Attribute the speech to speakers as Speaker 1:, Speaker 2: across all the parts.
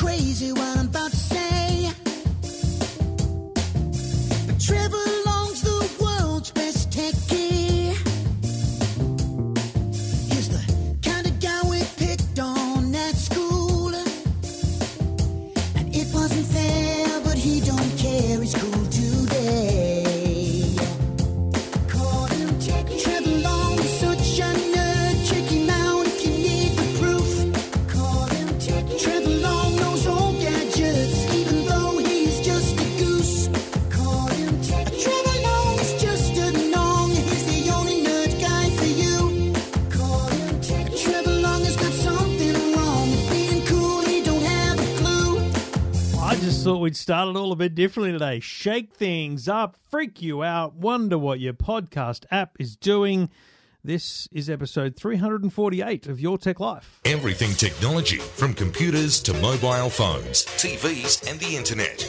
Speaker 1: crazy what I'm
Speaker 2: thought we'd it all a bit differently today. Shake things up, freak you out, wonder what your podcast app is doing. This is episode 348 of Your Tech Life.
Speaker 3: Everything technology, from computers to mobile phones, TVs, and the internet.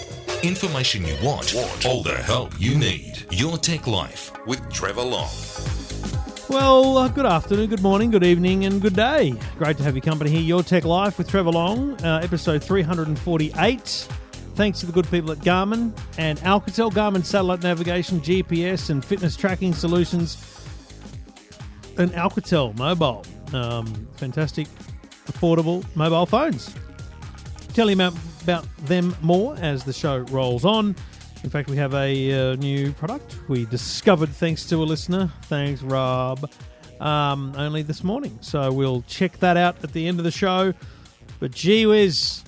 Speaker 3: Information you want, all the help you need. Your Tech Life with Trevor Long.
Speaker 2: Well, uh, good afternoon, good morning, good evening, and good day. Great to have your company here. Your Tech Life with Trevor Long, uh, episode 348. Thanks to the good people at Garmin and Alcatel, Garmin satellite navigation, GPS, and fitness tracking solutions, and Alcatel mobile. Um, fantastic, affordable mobile phones. Tell you about, about them more as the show rolls on. In fact, we have a uh, new product we discovered thanks to a listener. Thanks, Rob. Um, only this morning. So we'll check that out at the end of the show. But gee whiz,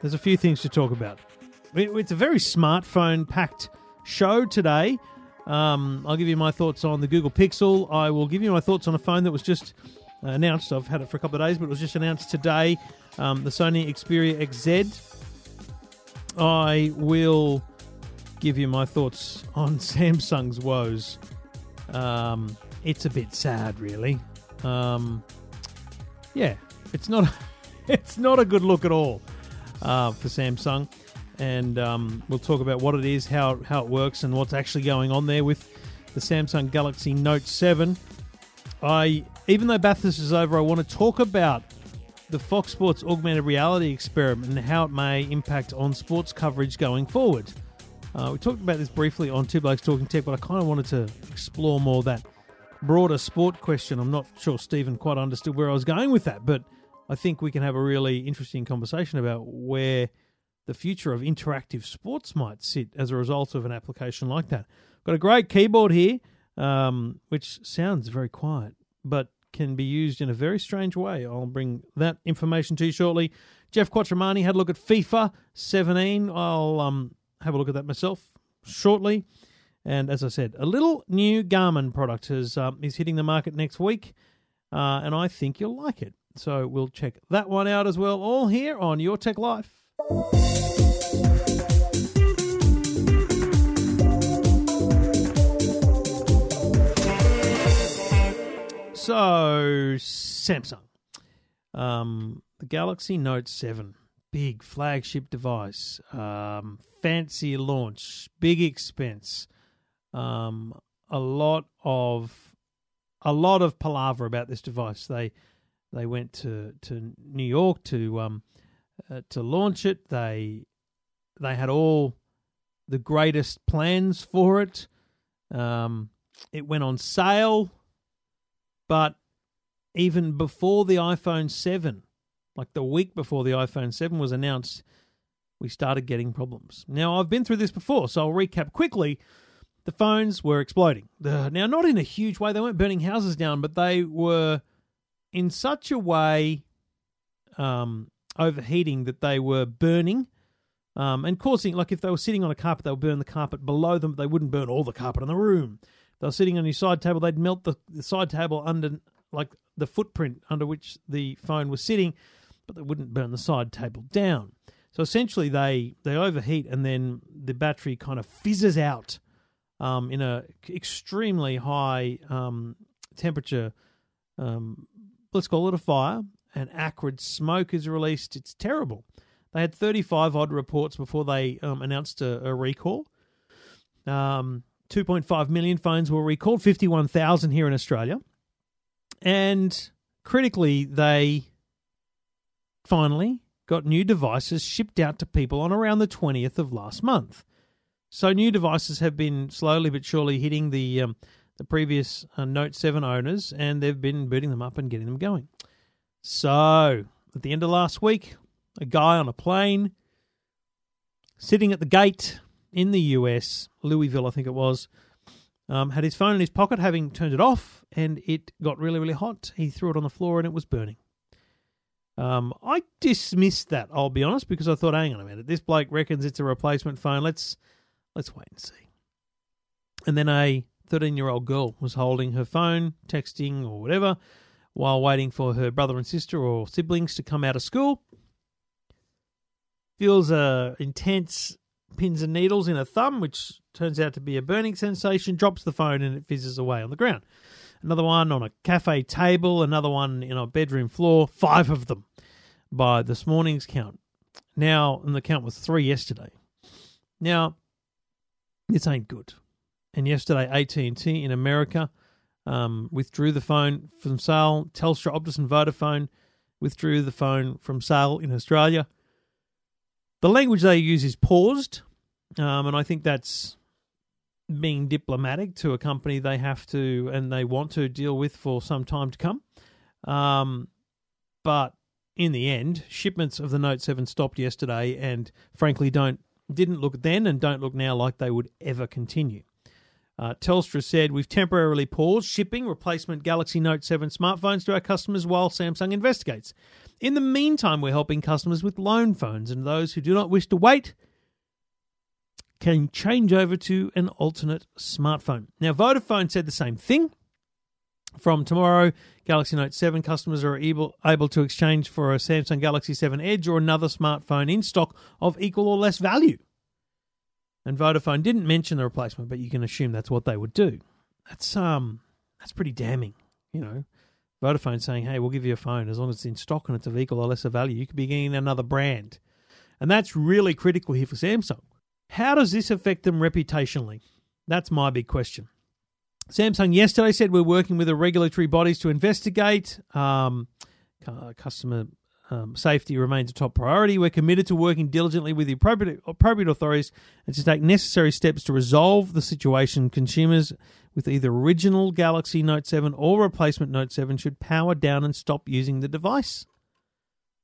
Speaker 2: there's a few things to talk about. It- It's a very smartphone packed show today. Um, I'll give you my thoughts on the Google Pixel. I will give you my thoughts on a phone that was just uh, announced. I've had it for a couple of days, but it was just announced today um, the Sony Xperia XZ. I will give you my thoughts on Samsung's woes. Um, it's a bit sad, really. Um, yeah, it's not. It's not a good look at all uh, for Samsung, and um, we'll talk about what it is, how how it works, and what's actually going on there with the Samsung Galaxy Note Seven. I even though Bathurst is over, I want to talk about the Fox Sports augmented reality experiment and how it may impact on sports coverage going forward. Uh, we talked about this briefly on Two Blokes Talking Tech, but I kind of wanted to explore more that broader sport question. I'm not sure Stephen quite understood where I was going with that, but I think we can have a really interesting conversation about where the future of interactive sports might sit as a result of an application like that. Got a great keyboard here, um, which sounds very quiet, but can be used in a very strange way. I'll bring that information to you shortly. Geoff Quattromani had a look at FIFA 17. I'll um, have a look at that myself shortly. And as I said, a little new Garmin product is um, is hitting the market next week, uh, and I think you'll like it. So we'll check that one out as well. All here on Your Tech Life. So Samsung, um, the Galaxy Note Seven, big flagship device, um, fancy launch, big expense, um, a lot of a lot of palaver about this device. They they went to, to New York to um, uh, to launch it. They they had all the greatest plans for it. Um, it went on sale, but even before the iPhone seven, like the week before the iPhone seven was announced, we started getting problems. Now I've been through this before, so I'll recap quickly. The phones were exploding. Now, not in a huge way; they weren't burning houses down, but they were in such a way um, overheating that they were burning um, and causing, like if they were sitting on a carpet, they would burn the carpet below them, but they wouldn't burn all the carpet in the room. If they were sitting on your side table, they'd melt the, the side table under, like the footprint under which the phone was sitting, but they wouldn't burn the side table down. So essentially, they they overheat, and then the battery kind of fizzes out um, in a extremely high um, temperature um, let's call it a fire, and acrid smoke is released. It's terrible. They had 35 odd reports before they um, announced a, a recall. Um, 2.5 million phones were recalled, 51,000 here in Australia. And critically, they finally got new devices shipped out to people on around the 20th of last month. So new devices have been slowly but surely hitting the um, the previous uh, Note 7 owners, and they've been booting them up and getting them going. So at the end of last week, a guy on a plane sitting at the gate in the US, Louisville, I think it was, um, had his phone in his pocket, having turned it off, and it got really, really hot. He threw it on the floor and it was burning. Um, I dismissed that, I'll be honest, because I thought, hang on a minute, this bloke reckons it's a replacement phone. Let's let's wait and see. And then a 13 year old girl was holding her phone, texting or whatever, while waiting for her brother and sister or siblings to come out of school. Feels a intense pins and needles in her thumb, which turns out to be a burning sensation, drops the phone and it fizzes away on the ground. Another one on a cafe table, another one in a bedroom floor, five of them by this morning's count. Now, and the count was three yesterday. Now, this ain't good. And yesterday, AT&T in America um, withdrew the phone from sale. Telstra, Optus, and Vodafone withdrew the phone from sale in Australia. The language they use is paused, um, and I think that's being diplomatic to a company they have to and they want to deal with for some time to come. Um, but in the end, shipments of the Note 7 stopped yesterday and frankly don't didn't look then and don't look now like they would ever continue. Uh, Telstra said, We've temporarily paused shipping replacement Galaxy Note 7 smartphones to our customers while Samsung investigates. In the meantime, we're helping customers with loan phones and those who do not wish to wait can change over to an alternate smartphone. Now, Vodafone said the same thing. From tomorrow, Galaxy Note 7 customers are able, able to exchange for a Samsung Galaxy 7 Edge or another smartphone in stock of equal or less value. And Vodafone didn't mention the replacement, but you can assume that's what they would do. That's um that's pretty damning, you know. Vodafone saying, "Hey, we'll give you a phone as long as it's in stock and it's of equal or lesser value. You could be getting another brand." And that's really critical here for Samsung. How does this affect them reputationally? That's my big question. Samsung yesterday said we're working with the regulatory bodies to investigate. Um, customer um, safety remains a top priority. We're committed to working diligently with the appropriate, appropriate authorities and to take necessary steps to resolve the situation. Consumers with either original Galaxy Note 7 or replacement Note 7 should power down and stop using the device.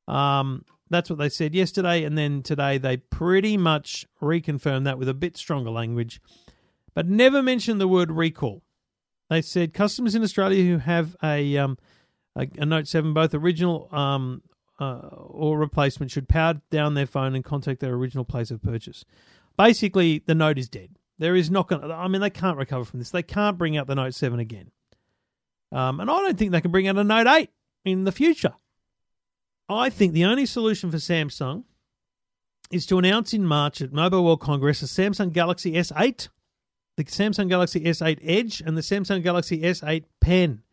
Speaker 2: Um, that's what they said yesterday, and then today they pretty much reconfirmed that with a bit stronger language, but never mentioned the word recall. They said customers in Australia who have a um, a, Note 7, both original um, uh, or replacement, should power down their phone and contact their original place of purchase. Basically, the Note is dead. There is not going to, I mean, they can't recover from this. They can't bring out the Note 7 again. Um, and I don't think they can bring out a Note 8 in the future. I think the only solution for Samsung is to announce in March at Mobile World Congress a Samsung Galaxy S8, the Samsung Galaxy S8 Edge, and the Samsung Galaxy S8 Pen,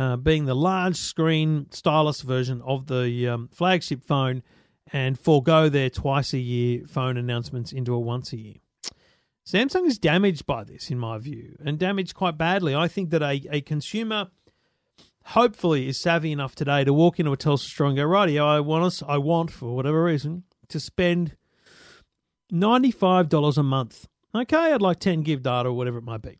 Speaker 2: uh, being the large screen stylus version of the um, flagship phone, and forego their twice a year phone announcements into a once a year. Samsung is damaged by this, in my view, and damaged quite badly. I think that a, a consumer hopefully is savvy enough today to walk into a Telstra store and go, rightio, I want us, I want for whatever reason to spend ninety five dollars a month. Okay, I'd like ten gig data or whatever it might be.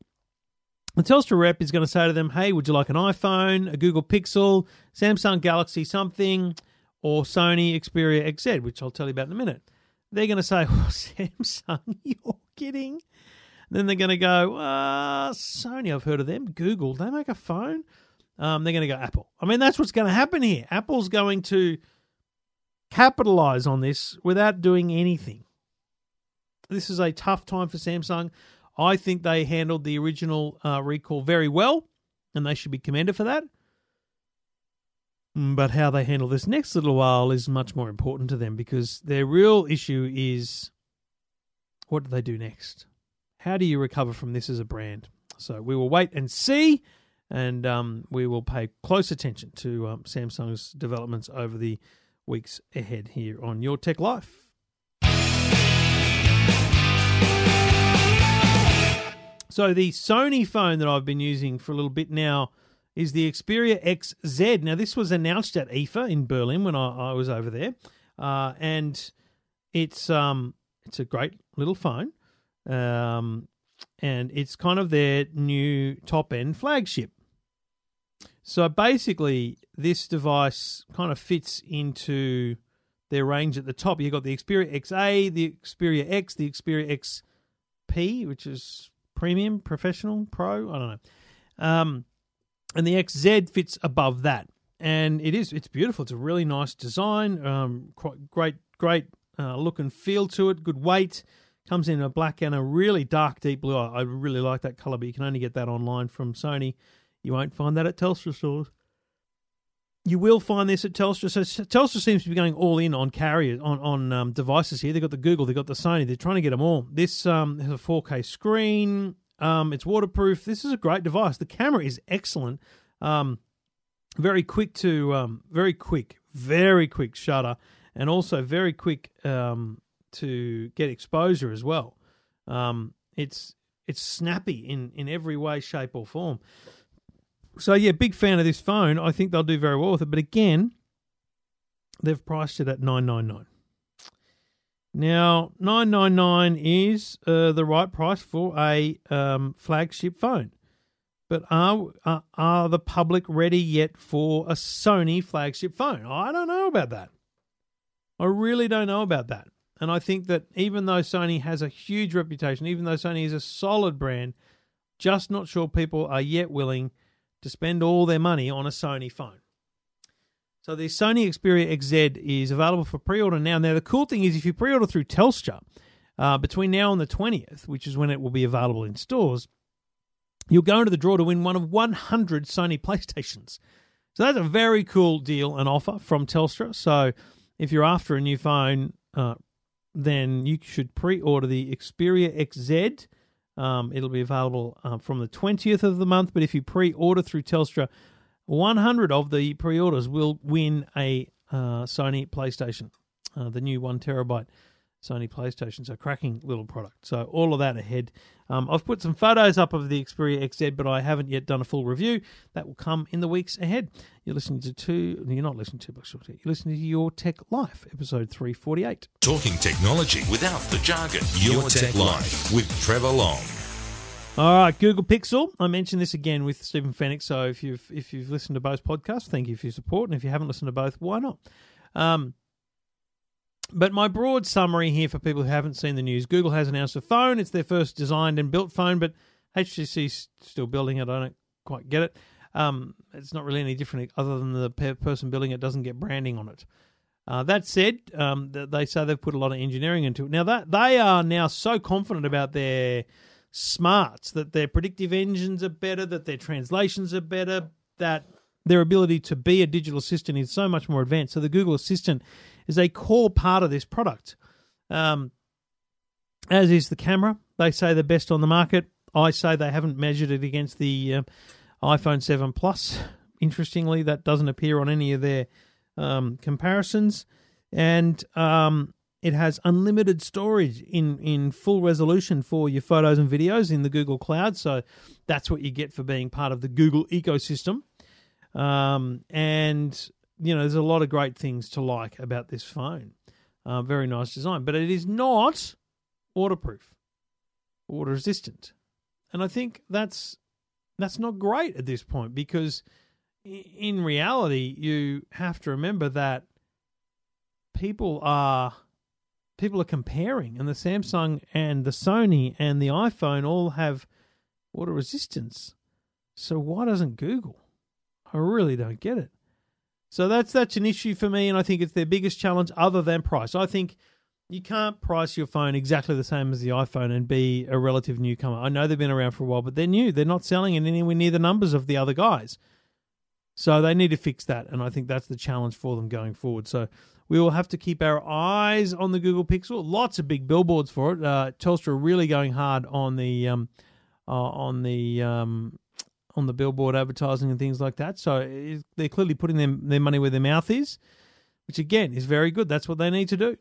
Speaker 2: The Telstra rep is going to say to them, "Hey, would you like an iPhone, a Google Pixel, Samsung Galaxy something, or Sony Xperia XZ?" Which I'll tell you about in a minute. They're going to say, oh, "Samsung, you're kidding." Then they're going to go, uh, "Sony, I've heard of them. Google, they make a phone." Um, they're going to go Apple. I mean, that's what's going to happen here. Apple's going to capitalize on this without doing anything. This is a tough time for Samsung. I think they handled the original uh, recall very well, and they should be commended for that. Mm, but how they handle this next little while is much more important to them because their real issue is what do they do next? How do you recover from this as a brand? So we will wait and see and um, we will pay close attention to um, Samsung's developments over the weeks ahead here on Your Tech Life. So the Sony phone that I've been using for a little bit now is the Xperia XZ. Now this was announced at IFA in Berlin when I, I was over there. uh, and it's um it's a great little phone, um, and it's kind of their new top end flagship. So basically, this device kind of fits into their range at the top. You've got the Xperia XA, the Xperia X, the Xperia XP, which is premium, professional, pro. I don't know. Um, and the XZ fits above that, and it is it's beautiful. It's a really nice design. Um, quite great, great uh, look and feel to it. Good weight. Comes in a black and a really dark deep blue. I, I really like that color, but you can only get that online from Sony. You won't find that at Telstra stores. You will find this at Telstra. So Telstra seems to be going all in on carriers, on on um, devices here. They've got the Google, they've got the Sony. They're trying to get them all. This um, has a 4K screen. Um, it's waterproof. This is a great device. The camera is excellent. Um, very quick to um, very quick, very quick shutter, and also very quick um, to get exposure as well. It's it's snappy in in every way, shape, or form. So yeah, big fan of this phone. I think they'll do very well with it. But again, they've priced it at nine nine nine. Now, nine nine nine is uh, the right price for a um, flagship phone. But are, are are the public ready yet for a Sony flagship phone? I don't know about that. I really don't know about that. And I think that even though Sony has a huge reputation, even though Sony is a solid brand, just not sure people are yet willing to spend all their money on a Sony phone. So the Sony Xperia XZ is available for pre-order now. Now the cool thing is if you pre-order through Telstra uh, between now and the 20th, which is when it will be available in stores, you'll go into the draw to win one of 100 Sony PlayStations. So that's a very cool deal and offer from Telstra. So if you're after a new phone, uh, then you should pre-order the Xperia XZ. Um, it'll be available uh, from the 20th of the month, but if you pre-order through Telstra, 100 of the pre-orders will win a uh, Sony PlayStation, uh, the new one terabyte Sony PlayStation. So cracking little product. So all of that ahead. Um, I've put some photos up of the Xperia XZ, but I haven't yet done a full review. That will come in the weeks ahead. You're listening to two. You're not listening to Bucks You're listening to Your Tech Life, episode 348.
Speaker 3: Talking technology without the jargon. Your, Tech, Life with Trevor Long.
Speaker 2: All right, Google Pixel. I mentioned this again with Stephen Fenech. So if you've if you've listened to both podcasts, thank you for your support. And if you haven't listened to both, why not? Um, but my broad summary here for people who haven't seen the news: Google has announced a phone. It's their first designed and built phone, but HTC's still building it. I don't quite get it. Um, it's not really any different other than the person building it doesn't get branding on it. Uh, that said, um, they say they've put a lot of engineering into it. Now that they are now so confident about their smarts that their predictive engines are better, that their translations are better, that their ability to be a digital assistant is so much more advanced. So the Google Assistant is a core part of this product. Um, as is the camera. They say the best on the market. I say they haven't measured it against the uh, iPhone 7 Plus. Interestingly, that doesn't appear on any of their um, comparisons. And um, it has unlimited storage in, in full resolution for your photos and videos in the Google Cloud. So that's what you get for being part of the Google ecosystem. Um, and, you know, there's a lot of great things to like about this phone. Uh, very nice design, but it is not waterproof, water resistant. And I think that's that's not great at this point because in reality you have to remember that people are people are comparing and the Samsung and the Sony and the iPhone all have water resistance. So why doesn't Google? I really don't get it. So that's that's an issue for me, and I think it's their biggest challenge other than price. I think you can't price your phone exactly the same as the iPhone and be a relative newcomer. I know they've been around for a while, but they're new. They're not selling it anywhere near the numbers of the other guys. So they need to fix that, and I think that's the challenge for them going forward. So we will have to keep our eyes on the Google Pixel. Lots of big billboards for it. Uh, Telstra really going hard on the um, uh, on the um, on the billboard advertising and things like that. So they're clearly putting them, their money where their mouth is, which again is very good. That's what they need to do.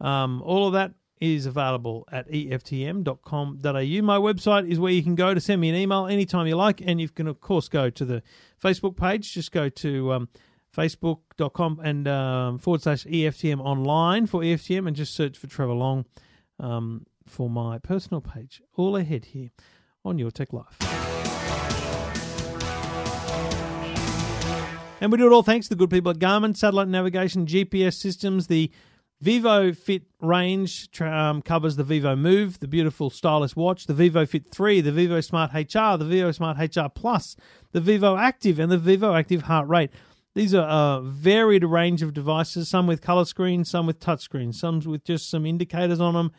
Speaker 2: Um, all of that is available at eftm.com.au. My website is where you can go to send me an email anytime you like, and you can, of course, go to the Facebook page. Just go to um, Facebook.com and um, forward slash EFTM online for EFTM and just search for Trevor Long um, for my personal page. All ahead here on Your Tech Life. And we do it all thanks to the good people at Garmin, satellite navigation, GPS systems. The Vivo Fit range um, covers the Vivo Move, the beautiful stylus watch, the Vivo Fit 3, the Vivo Smart HR, the Vivo Smart HR Plus, the Vivo Active, and the Vivo Active Heart Rate. These are a varied range of devices, some with color screens, some with touch screens, some with just some indicators on them.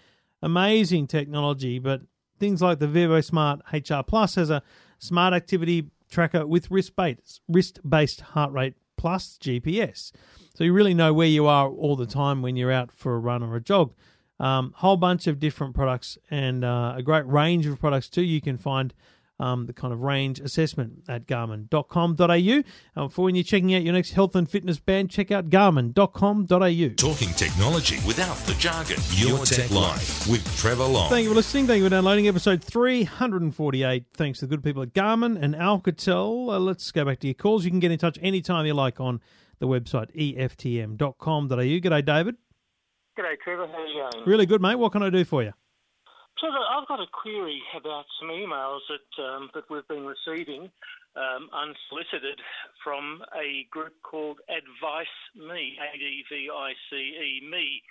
Speaker 2: Amazing technology, but things like the Vivo Smart HR Plus has a smart activity tracker with wrist-based, wrist-based heart rate plus GPS. So you really know where you are all the time when you're out for a run or a jog. Um, whole bunch of different products and uh, a great range of products too. You can find um, the kind of range assessment at garmin.com.au. Uh, for when you're checking out your next health and fitness band, check out garmin.com.au.
Speaker 3: Talking technology without the jargon. Your, Tech, Life with Trevor Long.
Speaker 2: Thank you for listening. Thank you for downloading episode 348. Thanks to the good people at Garmin and Alcatel. Uh, let's go back to your calls. You can get in touch anytime you like on the website eftm.com.au. G'day, David.
Speaker 4: G'day, Trevor. How are you going?
Speaker 2: Really good, mate. What can I do for you?
Speaker 4: Trevor, I've got a query about some emails that um, that we've been receiving um, unsolicited from a group called Advice Me, A D V I C E Me.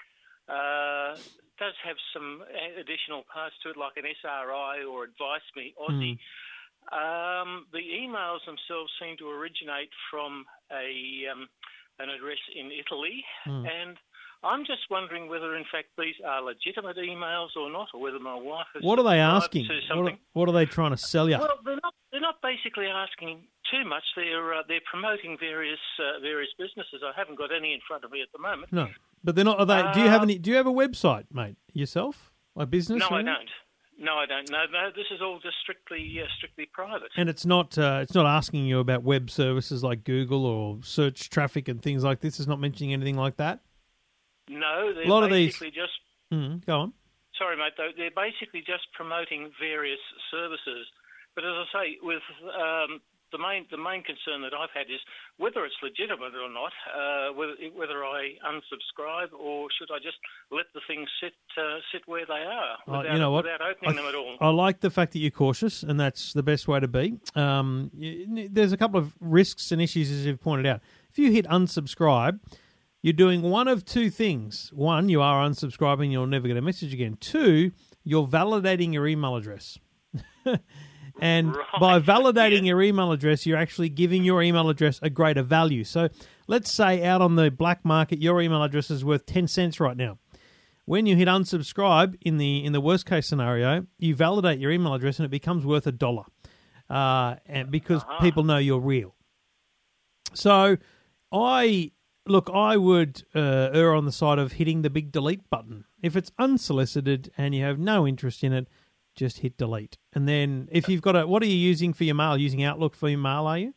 Speaker 4: Uh, does have some additional parts to it, like an SRI or Advice Me Aussie. Um, the emails themselves seem to originate from a um, an address in Italy, and I'm just wondering whether, in fact, these are legitimate emails or not, or whether my wife has.
Speaker 2: What are they asking? What are, what are they trying to sell you?
Speaker 4: Well, they're not. They're not basically asking too much. They're uh, they're promoting various uh, various businesses. I haven't got any in front of me at the moment.
Speaker 2: No, but they're not. Are they? do you have
Speaker 4: Uh,
Speaker 2: any? Do you have a website, mate? Yourself, a business?
Speaker 4: No, I don't. No, I don't. No, no. This is all just strictly uh, strictly private.
Speaker 2: And it's not. Uh, it's not asking you about web services like Google or search traffic and things like this. It's not mentioning anything like that.
Speaker 4: No, they're
Speaker 2: A lot of these-
Speaker 4: basically just.
Speaker 2: Mm, go on.
Speaker 4: Sorry, mate. Though they're basically just promoting various services. But as I say, with um, the main the main concern that I've had is whether it's legitimate or not. Uh, whether whether I unsubscribe or should I just let the things sit uh, sit where they are
Speaker 2: Uh,
Speaker 4: without,
Speaker 2: you know what?
Speaker 4: without opening
Speaker 2: I,
Speaker 4: them at all.
Speaker 2: I like the fact that you're cautious, and that's the best way to be. Um, you, there's a couple of risks and issues, as you've pointed out. If you hit unsubscribe, you're doing one of two things. One, you are unsubscribing, you'll never get a message again. Two, you're validating your email address. and by validating
Speaker 4: yeah.
Speaker 2: your email address, you're actually giving your email address a greater value. So let's say out on the black market, your email address is worth 10 cents right now when you hit unsubscribe in the in the worst case scenario, you validate your email address and it becomes worth a dollar, uh, and because people know you're real. So, I look, I would uh, err on the side of hitting the big delete button if it's unsolicited and you have no interest in it. Just hit delete, and then if you've got a, what are you using for your mail? Using Outlook for your mail, are you?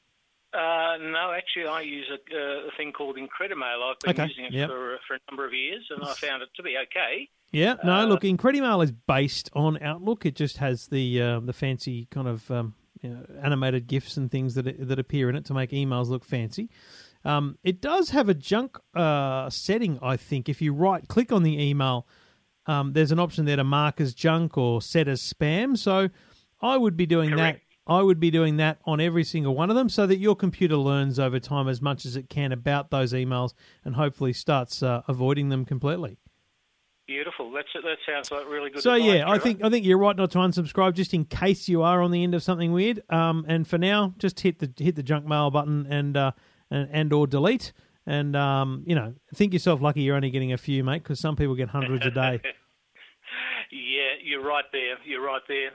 Speaker 4: Uh, no, actually, I use a, uh, a thing called Incredimail. I've been
Speaker 2: Okay,
Speaker 4: using it
Speaker 2: yep.
Speaker 4: for, for a number of years, and I found it to be okay.
Speaker 2: Yeah, no.
Speaker 4: Uh,
Speaker 2: look, Incredimail is based on Outlook. It just has the uh, the fancy kind of um, you know, animated gifs and things that that appear in it to make emails look fancy. Um, it does have a junk uh, setting, I think. If you right click on the email, um, there's an option there to mark as junk or set as spam. So I would be doing
Speaker 4: Correct.
Speaker 2: that. I would be doing that on every single one of them, so that your computer learns over time as much as it can about those emails, and hopefully starts uh, avoiding them completely.
Speaker 4: Beautiful. That's that sounds like really good.
Speaker 2: So yeah, I think I think you're right not to unsubscribe, just in case you are on the end of something weird. Um, and for now, just hit the hit the junk mail button and uh, and, and or delete. And um, you know, think yourself lucky you're only getting a few, mate, because some people get hundreds a day.
Speaker 4: Yeah, you're right there. You're right there.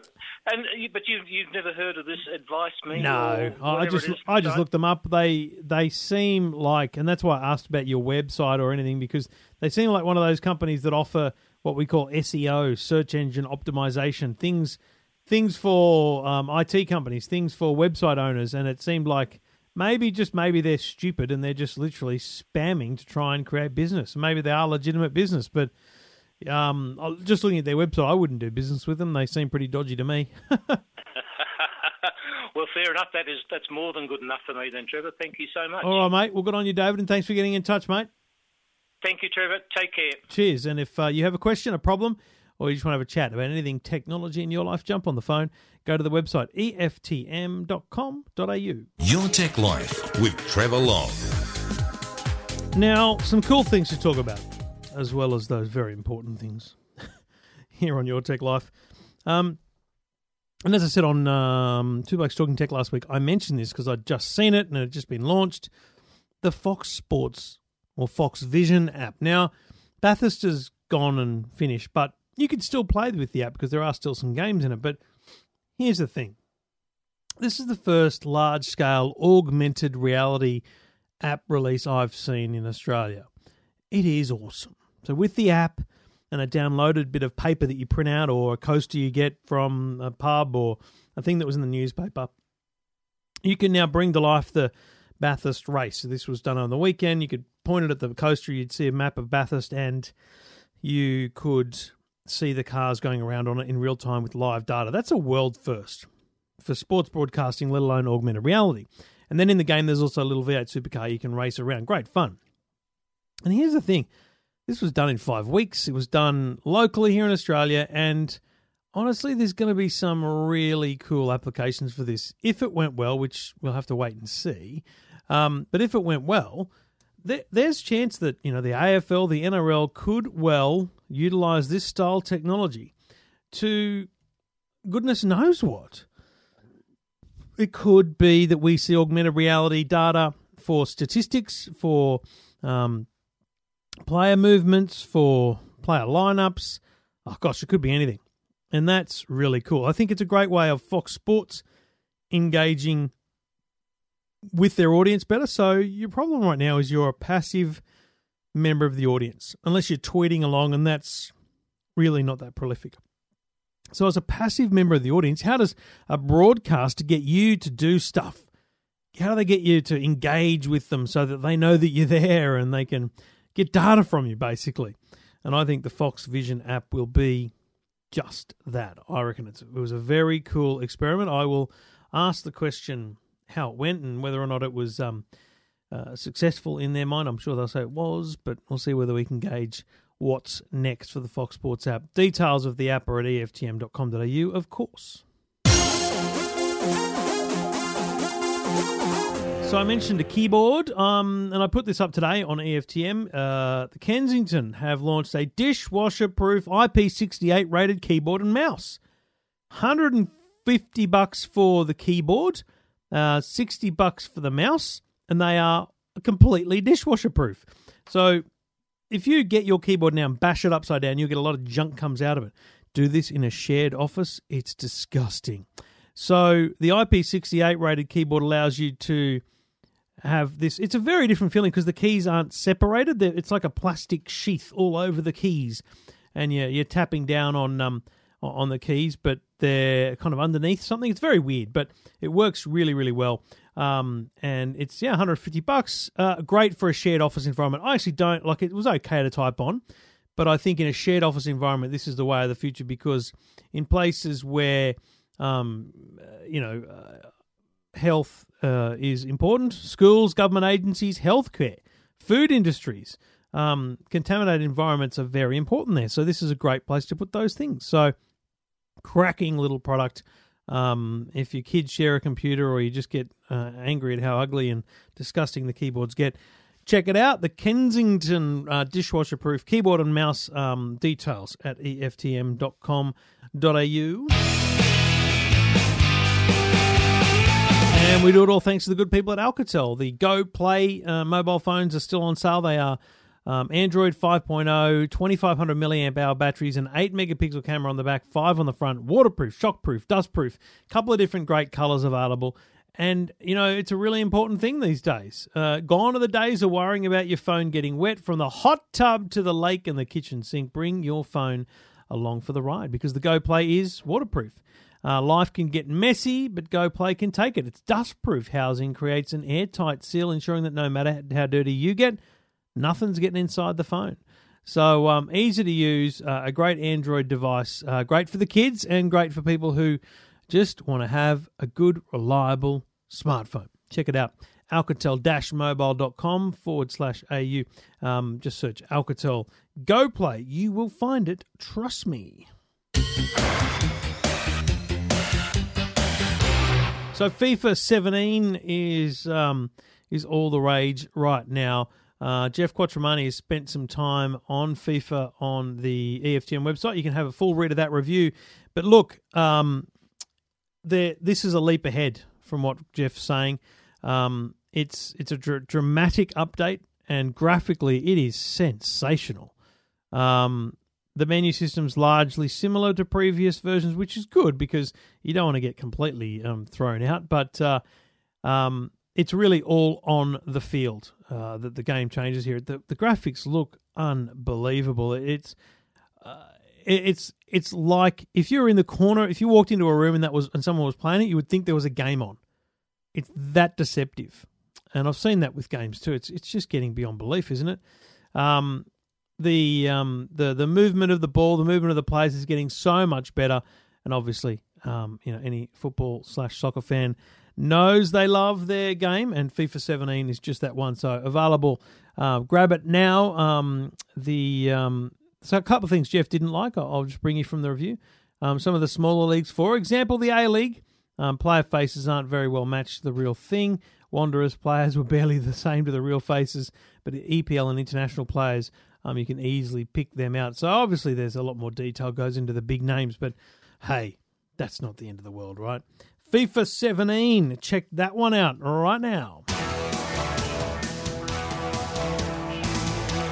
Speaker 4: And but you you've never heard of this advice me?
Speaker 2: No, I just I just looked them up. They they seem like, and that's why I asked about your website or anything because they seem like one of those companies that offer what we call SEO, search engine optimization, things things for um, IT companies, things for website owners, and it seemed like maybe just maybe they're stupid and they're just literally spamming to try and create business. Maybe they are legitimate business, but. Um, just looking at their website, I wouldn't do business with them. They seem pretty dodgy to me.
Speaker 4: Well, fair enough. That is that's more than good enough for me, then, Trevor. Thank you so much.
Speaker 2: All right, mate. Well, good on you, David, and thanks for getting in touch, mate.
Speaker 4: Thank you, Trevor. Take care.
Speaker 2: Cheers. And if uh, you have a question, a problem, or you just want to have a chat about anything technology in your life, jump on the phone. Go to the website eftm.com.au.
Speaker 3: Your Tech Life with Trevor Long.
Speaker 2: Now, some cool things to talk about, as well as those very important things here on Your Tech Life. Um, and as I said on um, Two Blokes Talking Tech last week, I mentioned this because I'd just seen it and it had just been launched. The Fox Sports or Fox Vision app. Now, Bathurst has gone and finished, but you can still play with the app because there are still some games in it. But here's the thing this is the first large scale augmented reality app release I've seen in Australia. It is awesome. So, with the app, and a downloaded bit of paper that you print out or a coaster you get from a pub or a thing that was in the newspaper. You can now bring to life the Bathurst race. So this was done on the weekend. You could point it at the coaster, you'd see a map of Bathurst, and you could see the cars going around on it in real time with live data. That's a world first for sports broadcasting, let alone augmented reality. And then in the game, there's also a little V8 supercar you can race around. Great fun. And here's the thing this was done in five weeks. It was done locally here in Australia, and honestly, there's going to be some really cool applications for this if it went well, which we'll have to wait and see. Um, but if it went well, there, there's chance that you know the AFL, the NRL could well utilize this style technology to goodness knows what. It could be that we see augmented reality data for statistics, for um, player movements, for player lineups. Oh gosh, it could be anything. And that's really cool. I think it's a great way of Fox Sports engaging with their audience better. So your problem right now is you're a passive member of the audience, unless you're tweeting along, and that's really not that prolific. So, as a passive member of the audience, how does a broadcaster get you to do stuff? How do they get you to engage with them so that they know that you're there and they can get data from you, basically? And I think the Fox Vision app will be just that. I reckon it's, it was a very cool experiment. I will ask the question how it went and whether or not it was um, uh, successful in their mind. I'm sure they'll say it was, but we'll see whether we can gauge what's next for the Fox Sports app. Details of the app are at EFTM.com.au, of course. So I mentioned a keyboard, um, and I put this up today on EFTM. Uh, the Kensington have launched a dishwasher-proof IP68 rated keyboard and mouse. 150 bucks for the keyboard, uh, 60 bucks for the mouse, and they are completely dishwasher-proof. So if you get your keyboard now and bash it upside down, you'll get a lot of junk comes out of it. Do this in a shared office, it's disgusting. So the IP68 rated keyboard allows you to have this. It's a very different feeling because the keys aren't separated. It's like a plastic sheath all over the keys, and you're, you're tapping down on um on the keys, but they're kind of underneath something. It's very weird, but it works really really well. Um, and it's yeah, 150 bucks. Uh, great for a shared office environment. I actually don't like it. Was okay to type on, but I think in a shared office environment, this is the way of the future because in places where um, you know, uh, health uh, is important. Schools, government agencies, healthcare, food industries, um, contaminated environments are very important there. So this is a great place to put those things. So cracking little product. Um, if your kids share a computer or you just get uh, angry at how ugly and disgusting the keyboards get, check it out. The Kensington uh, dishwasher proof keyboard and mouse um, details at eftm.com.au. And we do it all thanks to the good people at Alcatel. The Go Play uh, mobile phones are still on sale. They are um, Android 5.0, 2500 milliamp hour batteries, an 8 megapixel camera on the back, 5 on the front, waterproof, shockproof, dustproof, couple of different great colors available. And, you know, it's a really important thing these days. Uh, gone are the days of worrying about your phone getting wet from the hot tub to the lake and the kitchen sink. Bring your phone along for the ride because the Go Play is waterproof. Uh, life can get messy, but GoPlay can take it. Its dustproof housing creates an airtight seal, ensuring that no matter how dirty you get, nothing's getting inside the phone. So um, easy to use, uh, a great Android device, uh, great for the kids and great for people who just want to have a good, reliable smartphone. Check it out. Alcatel-mobile.com forward slash AU. Um, just search Alcatel Go Play. You will find it. Trust me. So FIFA 17 is um, is all the rage right now. Uh, Geoff Quattromani has spent some time on FIFA on the EFTM website. You can have a full read of that review. But look, um, there this is a leap ahead from what Geoff's saying. Um, it's it's a dr- dramatic update, and graphically, it is sensational. Um, the menu system's largely similar to previous versions, which is good because you don't want to get completely um, thrown out. But uh, um, it's really all on the field uh, that the game changes here. The, the graphics look unbelievable. It's uh, it's it's like if you're in the corner, if you walked into a room and that was and someone was playing it, you would think there was a game on. It's that deceptive, and I've seen that with games too. It's it's just getting beyond belief, isn't it? Um, the um, the the movement of the ball, the movement of the players is getting so much better, and obviously, um, you know, any football slash soccer fan knows they love their game, and FIFA 17 is just that one. So available, uh, grab it now. Um, the um, so a couple of things Geoff didn't like. I'll, just bring you from the review. Um, some of the smaller leagues, for example, the A League. Um, player faces aren't very well matched to the real thing. Wanderers players were barely the same to the real faces, but EPL and international players um, you can easily pick them out. So obviously, there's a lot more detail goes into the big names, but hey, that's not the end of the world, right? FIFA 17, check that one out right now.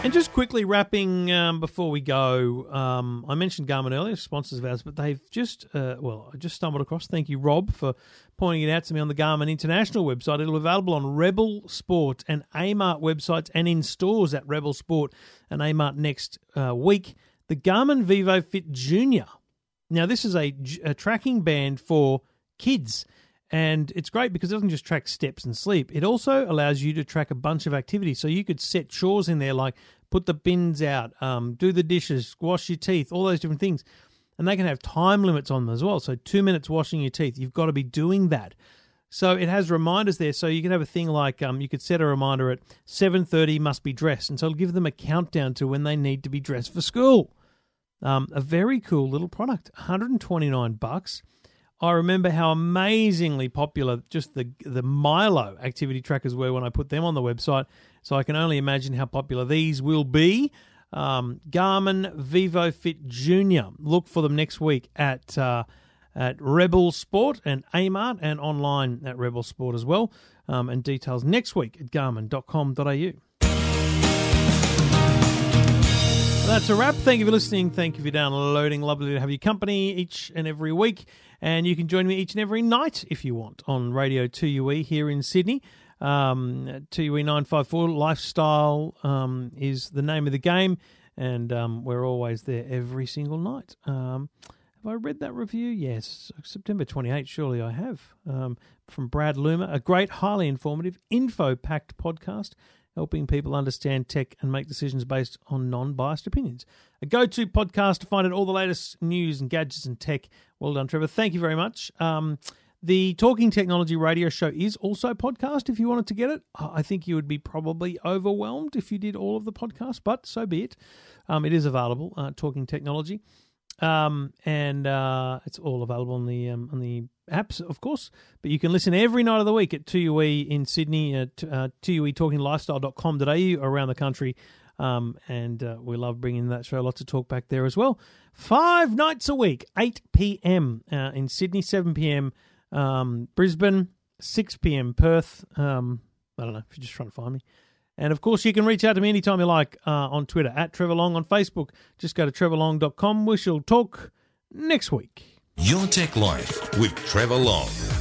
Speaker 2: And just quickly wrapping um, before we go, um, I mentioned Garmin earlier, sponsors of ours, but they've just, uh, well, I just stumbled across. Thank you, Rob, for pointing it out to me on the Garmin International website. It'll be available on Rebel Sport and Amart websites and in stores at Rebel Sport and Amart next uh, week. The Garmin Vivo Fit Junior. Now, this is a, a tracking band for kids. And it's great because it doesn't just track steps and sleep. It also allows you to track a bunch of activities. So you could set chores in there like put the bins out, um, do the dishes, wash your teeth, all those different things. And they can have time limits on them as well. So two minutes washing your teeth, you've got to be doing that. So it has reminders there. So you can have a thing like um, you could set a reminder at seven thirty must be dressed, and so it'll give them a countdown to when they need to be dressed for school. Um, a very cool little product, 129 bucks. I remember how amazingly popular just the the Milo activity trackers were when I put them on the website. So I can only imagine how popular these will be. Um, Garmin Vivo Fit Junior. Look for them next week at uh, at Rebel Sport and Amart and online at Rebel Sport as well. Um, and details next week at garmin.com.au. That's a wrap. Thank you for listening. Thank you for downloading. Lovely to have your company each and every week. And you can join me each and every night if you want on Radio 2UE here in Sydney. Um, 2UE 954 Lifestyle um, is the name of the game. And um, we're always there every single night. Um, have I read that review? Yes. September 28th, surely I have. Um, from Brad Loomer. A great, highly informative, info packed podcast helping people understand tech and make decisions based on non biased opinions. A go to podcast to find out all the latest news and gadgets and tech. Well done, Trevor. Thank you very much. Um, the Talking Technology radio show is also a podcast if you wanted to get it. I think you would be probably overwhelmed if you did all of the podcasts, but so be it. Um, it is available, uh, Talking Technology. Um, and uh, it's all available on the um, on the apps, of course. But you can listen every night of the week at 2UE in Sydney, at uh, 2UE around the country. Um, and uh, we love bringing that show. Lots of talk back there as well. Five nights a week, 8 p.m. Uh, in Sydney, 7 p.m. Um, Brisbane, 6 p.m. Perth. Um, I don't know if you're just trying to find me. And of course, you can reach out to me anytime you like uh, on Twitter at Trevor Long on Facebook. Just go to trevorlong.com. We shall talk next week.
Speaker 3: Your Tech Life with Trevor Long.